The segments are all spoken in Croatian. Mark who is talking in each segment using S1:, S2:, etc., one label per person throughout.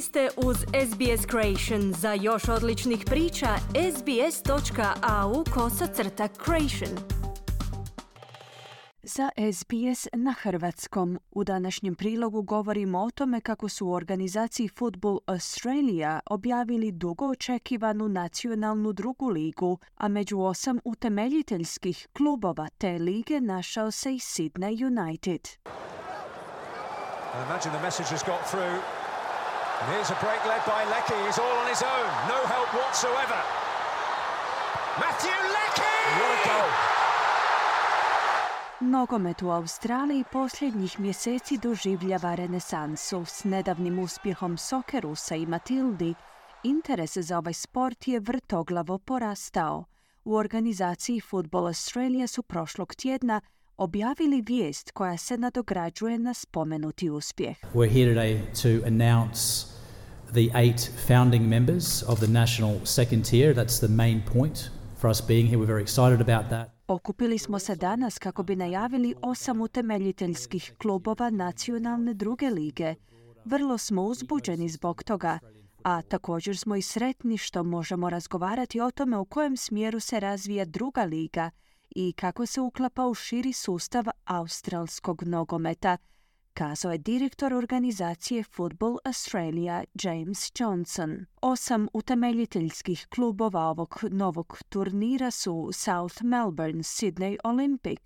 S1: Vi ste uz SBS Creation. Za još odličnih priča, sbs.au kosacrta creation.
S2: Za SBS na hrvatskom. U današnjem prilogu govorimo o tome kako su u organizaciji Football Australia objavili dugo očekivanu nacionalnu drugu ligu, a među osam utemeljiteljskih klubova te lige našao se i Sydney United.
S3: I imagine the message has got through. And here's a break led by Lecky. He's all on his own. No help whatsoever. Matthew Lecky! What a goal.
S2: Nogomet u Australiji posljednjih mjeseci doživljava renesansu. S nedavnim uspjehom Sokerusa i Matildi, interes za ovaj sport je vrtoglavo porastao. U organizaciji Football Australia su prošlog tjedna objavili vijest koja se nadograđuje na spomenuti uspjeh.
S4: We're here today to announce the eight founding members of the national second tier. That's the main point for us being here. We're very excited about that.
S2: Okupili smo se danas kako bi najavili osam utemeljiteljskih klubova nacionalne druge lige. Vrlo smo uzbuđeni zbog toga, a također smo i sretni što možemo razgovarati o tome u kojem smjeru se razvija druga liga i kako se uklapa u širi sustav australskog nogometa, kazao je direktor organizacije Football Australia James Johnson. Osam utemeljiteljskih klubova ovog novog turnira su South Melbourne Sydney Olympic,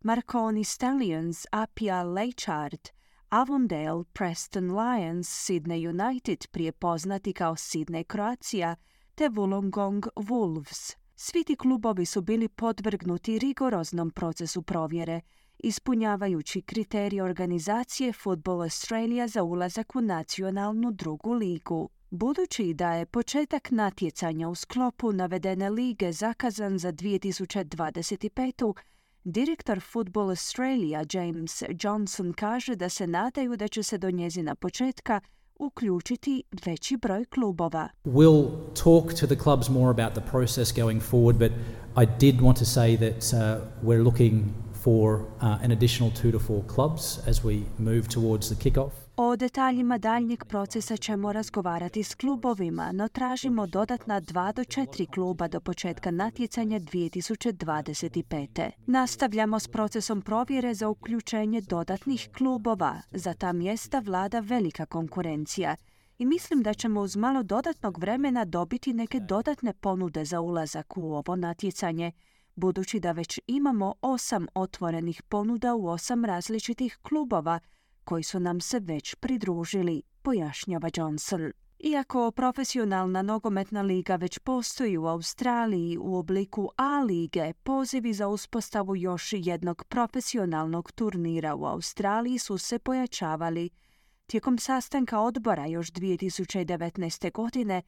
S2: Marconi Stallions Apia Leichhardt, Avondale Preston Lions Sydney United prije poznati kao Sydney Croatia te Wollongong Wolves. Svi ti klubovi su bili podvrgnuti rigoroznom procesu provjere, ispunjavajući kriterije organizacije Football Australia za ulazak u nacionalnu drugu ligu. Budući da je početak natjecanja u sklopu navedene lige zakazan za 2025. Direktor Football Australia James Johnson kaže da se nadaju da će se do njezina početka uključiti veći broj klubova.
S4: We'll talk to the clubs more about the process going forward, but I did want to say that uh, we're looking for uh, an additional two to four clubs as we move towards the kick-off.
S2: O detaljima daljnjeg procesa ćemo razgovarati s klubovima, no tražimo dodatna dva do četiri kluba do početka natjecanja 2025. Nastavljamo s procesom provjere za uključenje dodatnih klubova. Za ta mjesta vlada velika konkurencija i mislim da ćemo uz malo dodatnog vremena dobiti neke dodatne ponude za ulazak u ovo natjecanje, budući da već imamo osam otvorenih ponuda u osam različitih klubova koji su nam se već pridružili, pojašnjava Johnson. Iako profesionalna nogometna liga već postoji u Australiji u obliku A lige, pozivi za uspostavu još jednog profesionalnog turnira u Australiji su se pojačavali. Tijekom sastanka odbora još 2019. godine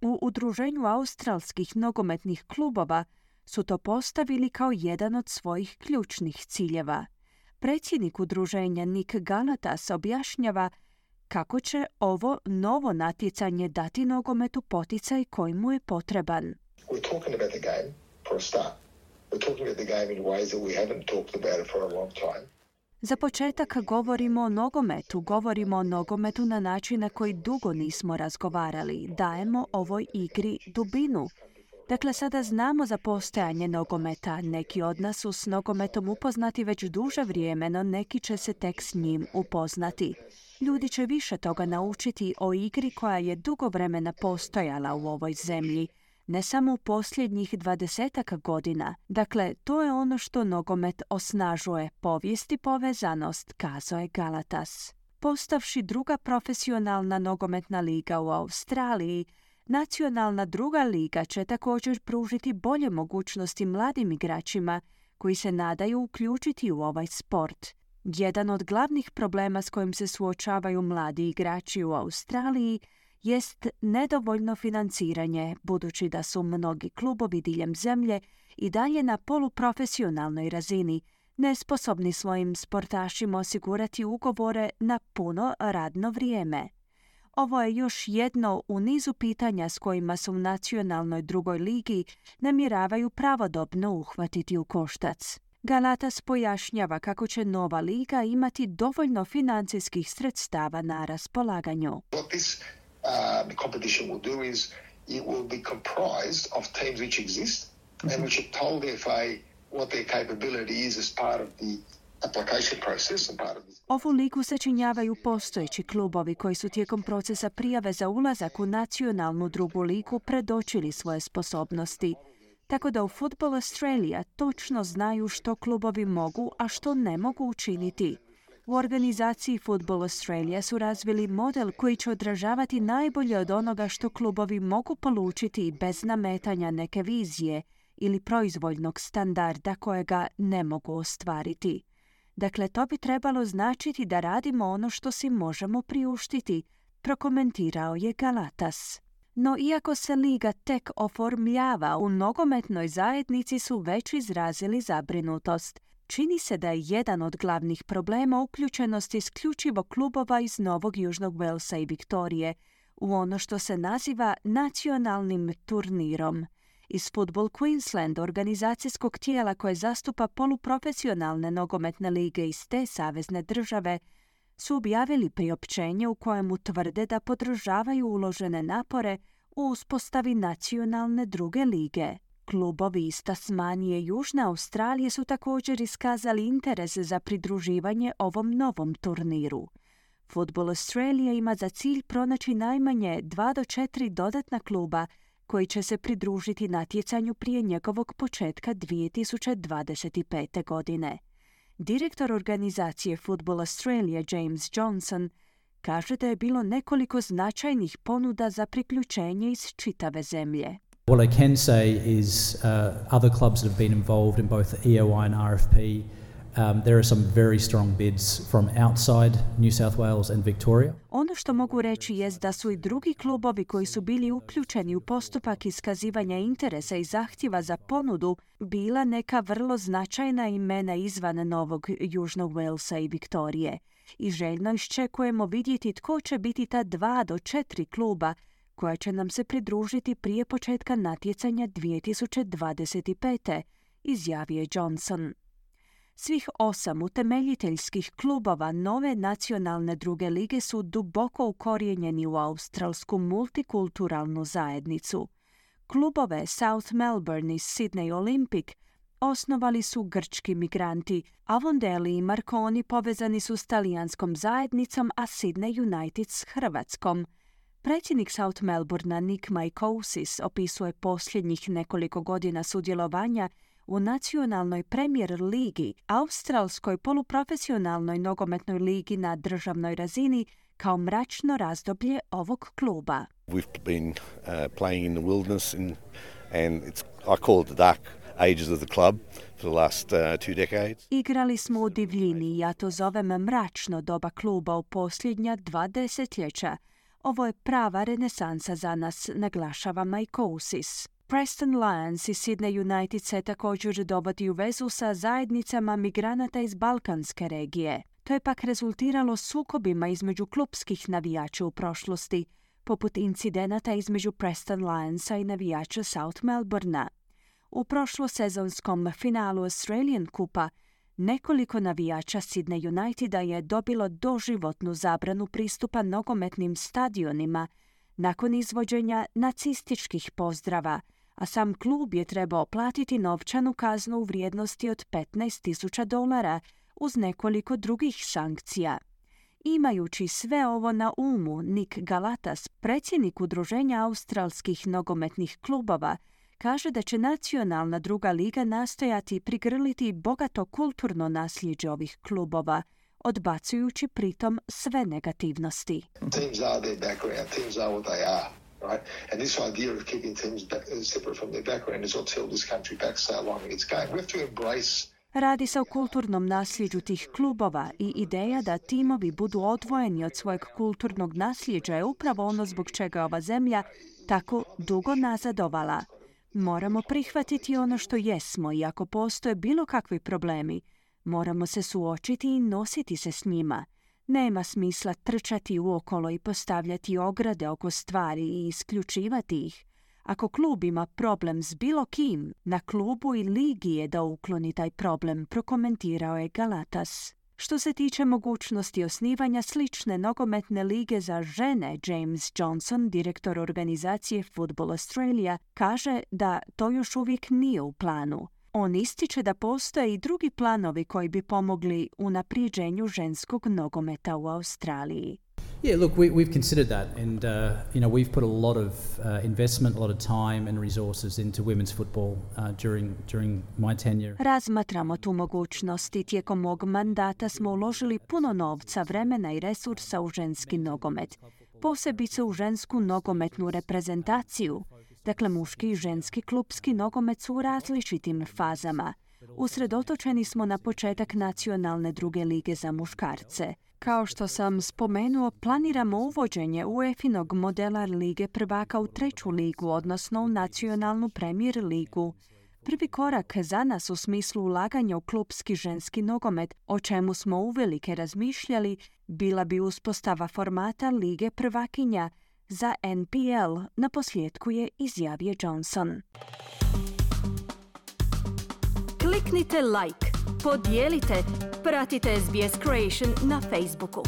S2: u Udruženju australskih nogometnih klubova su to postavili kao jedan od svojih ključnih ciljeva. Predsjednik udruženja Nick Galatas objašnjava kako će ovo novo natjecanje dati nogometu poticaj koji mu je potreban. Za početak govorimo o nogometu, govorimo o nogometu na način na koji dugo nismo razgovarali. Dajemo ovoj igri dubinu. Dakle, sada znamo za postojanje nogometa. Neki od nas su s nogometom upoznati već duže vrijeme, no neki će se tek s njim upoznati. Ljudi će više toga naučiti o igri koja je dugo vremena postojala u ovoj zemlji, ne samo u posljednjih dvadesetaka godina. Dakle, to je ono što nogomet osnažuje, povijest i povezanost, kazao je Galatas. Postavši druga profesionalna nogometna liga u Australiji, Nacionalna druga liga će također pružiti bolje mogućnosti mladim igračima koji se nadaju uključiti u ovaj sport. Jedan od glavnih problema s kojim se suočavaju mladi igrači u Australiji jest nedovoljno financiranje, budući da su mnogi klubovi diljem zemlje i dalje na poluprofesionalnoj razini, nesposobni svojim sportašima osigurati ugovore na puno radno vrijeme. Ovo je još jedno u nizu pitanja s kojima se u nacionalnoj drugoj ligi namjeravaju pravodobno uhvatiti u koštac. Galatas pojašnjava kako će nova liga imati dovoljno financijskih sredstava na raspolaganju. Ovu ligu sačinjavaju postojeći klubovi koji su tijekom procesa prijave za ulazak u nacionalnu drugu ligu predočili svoje sposobnosti. Tako da u Football Australia točno znaju što klubovi mogu, a što ne mogu učiniti. U organizaciji Football Australia su razvili model koji će odražavati najbolje od onoga što klubovi mogu polučiti bez nametanja neke vizije ili proizvoljnog standarda kojega ne mogu ostvariti. Dakle, to bi trebalo značiti da radimo ono što si možemo priuštiti, prokomentirao je Galatas. No iako se liga tek oformljava, u nogometnoj zajednici su već izrazili zabrinutost. Čini se da je jedan od glavnih problema uključenost isključivo klubova iz Novog Južnog Velsa i Viktorije u ono što se naziva nacionalnim turnirom. Iz Football Queensland, organizacijskog tijela koje zastupa poluprofesionalne nogometne lige iz te savezne države, su objavili priopćenje u kojemu tvrde da podržavaju uložene napore u uspostavi nacionalne druge lige. Klubovi iz Tasmanije i Južne Australije su također iskazali interes za pridruživanje ovom novom turniru. Football Australia ima za cilj pronaći najmanje dva do četiri dodatna kluba koji će se pridružiti natjecanju prije njegovog početka 2025. godine. Direktor organizacije Football Australia James Johnson kaže da je bilo nekoliko značajnih ponuda za priključenje iz čitave zemlje.
S4: What I can say is uh, other clubs that have been involved in both EOI and RFP Um, there are some very strong bids from outside New South Wales and Victoria.
S2: Ono što mogu reći je da su i drugi klubovi koji su bili uključeni u postupak iskazivanja interesa i zahtjeva za ponudu bila neka vrlo značajna imena izvan Novog Južnog Walesa i Viktorije. I željno iščekujemo vidjeti tko će biti ta dva do četiri kluba koja će nam se pridružiti prije početka natjecanja 2025. izjavio je Johnson. Svih osam utemeljiteljskih klubova nove nacionalne druge lige su duboko ukorijenjeni u australsku multikulturalnu zajednicu. Klubove South Melbourne i Sydney Olympic osnovali su grčki migranti, Avondeli i Marconi povezani su s talijanskom zajednicom, a Sydney United s Hrvatskom. Predsjednik South Melbournea Nick Mykosis opisuje posljednjih nekoliko godina sudjelovanja u nacionalnoj premijer ligi, australskoj poluprofesionalnoj nogometnoj ligi na državnoj razini kao mračno razdoblje ovog kluba.
S5: We've been uh, playing in the wilderness in, and it's, I call it the dark ages of the club for the last uh, two decades.
S2: Igrali smo u divljini, ja to zovem mračno doba kluba u posljednja dva desetljeća. Ovo je prava renesansa za nas, naglašava Majkousis. Preston Lions i Sydney United se također dovodi u vezu sa zajednicama migranata iz Balkanske regije. To je pak rezultiralo sukobima između klubskih navijača u prošlosti, poput incidenata između Preston Lionsa i navijača South Melbournea. U prošlosezonskom finalu Australian Kupa nekoliko navijača Sydney Uniteda je dobilo doživotnu zabranu pristupa nogometnim stadionima nakon izvođenja nacističkih pozdrava – a sam klub je trebao platiti novčanu kaznu u vrijednosti od 15.000 dolara uz nekoliko drugih sankcija. Imajući sve ovo na umu, Nick Galatas, predsjednik Udruženja australskih nogometnih klubova, kaže da će nacionalna druga liga nastojati prigrliti bogato kulturno nasljeđe ovih klubova, odbacujući pritom sve negativnosti.
S6: Right? And this idea of keeping teams back, uh, separate from their background is what's held this country back so long its game. We have to embrace
S2: Radi se o kulturnom nasljeđu tih klubova i ideja da timovi budu odvojeni od svojeg kulturnog nasljeđa je upravo ono zbog čega ova zemlja tako dugo nazadovala. Moramo prihvatiti ono što jesmo i ako postoje bilo kakvi problemi, moramo se suočiti i nositi se s njima – nema smisla trčati uokolo i postavljati ograde oko stvari i isključivati ih. Ako klub ima problem s bilo kim, na klubu i ligi je da ukloni taj problem, prokomentirao je Galatas. Što se tiče mogućnosti osnivanja slične nogometne lige za žene, James Johnson, direktor organizacije Football Australia, kaže da to još uvijek nije u planu. On ističe da postoje i drugi planovi koji bi pomogli u naprijeđenju ženskog nogometa u Australiji.
S4: Yeah, look, we, we've considered that, and uh, you know we've put a lot of uh, investment, a lot of time and resources into women's football uh, during during my tenure.
S2: Razmatramo tu mogućnost i tijekom mog mandata smo uložili puno novca, vremena i resursa u ženski nogomet, posebice u žensku nogometnu reprezentaciju. Dakle, muški i ženski klubski nogomet su u različitim fazama. Usredotočeni smo na početak nacionalne druge lige za muškarce. Kao što sam spomenuo, planiramo uvođenje UEFA-inog modela Lige prvaka u treću ligu, odnosno u nacionalnu premijer ligu. Prvi korak za nas u smislu ulaganja u klubski ženski nogomet, o čemu smo uvelike razmišljali, bila bi uspostava formata Lige prvakinja za NPL, na posljedku je izjavio Johnson.
S1: Kliknite like, podijelite, pratite SBS Creation na Facebooku.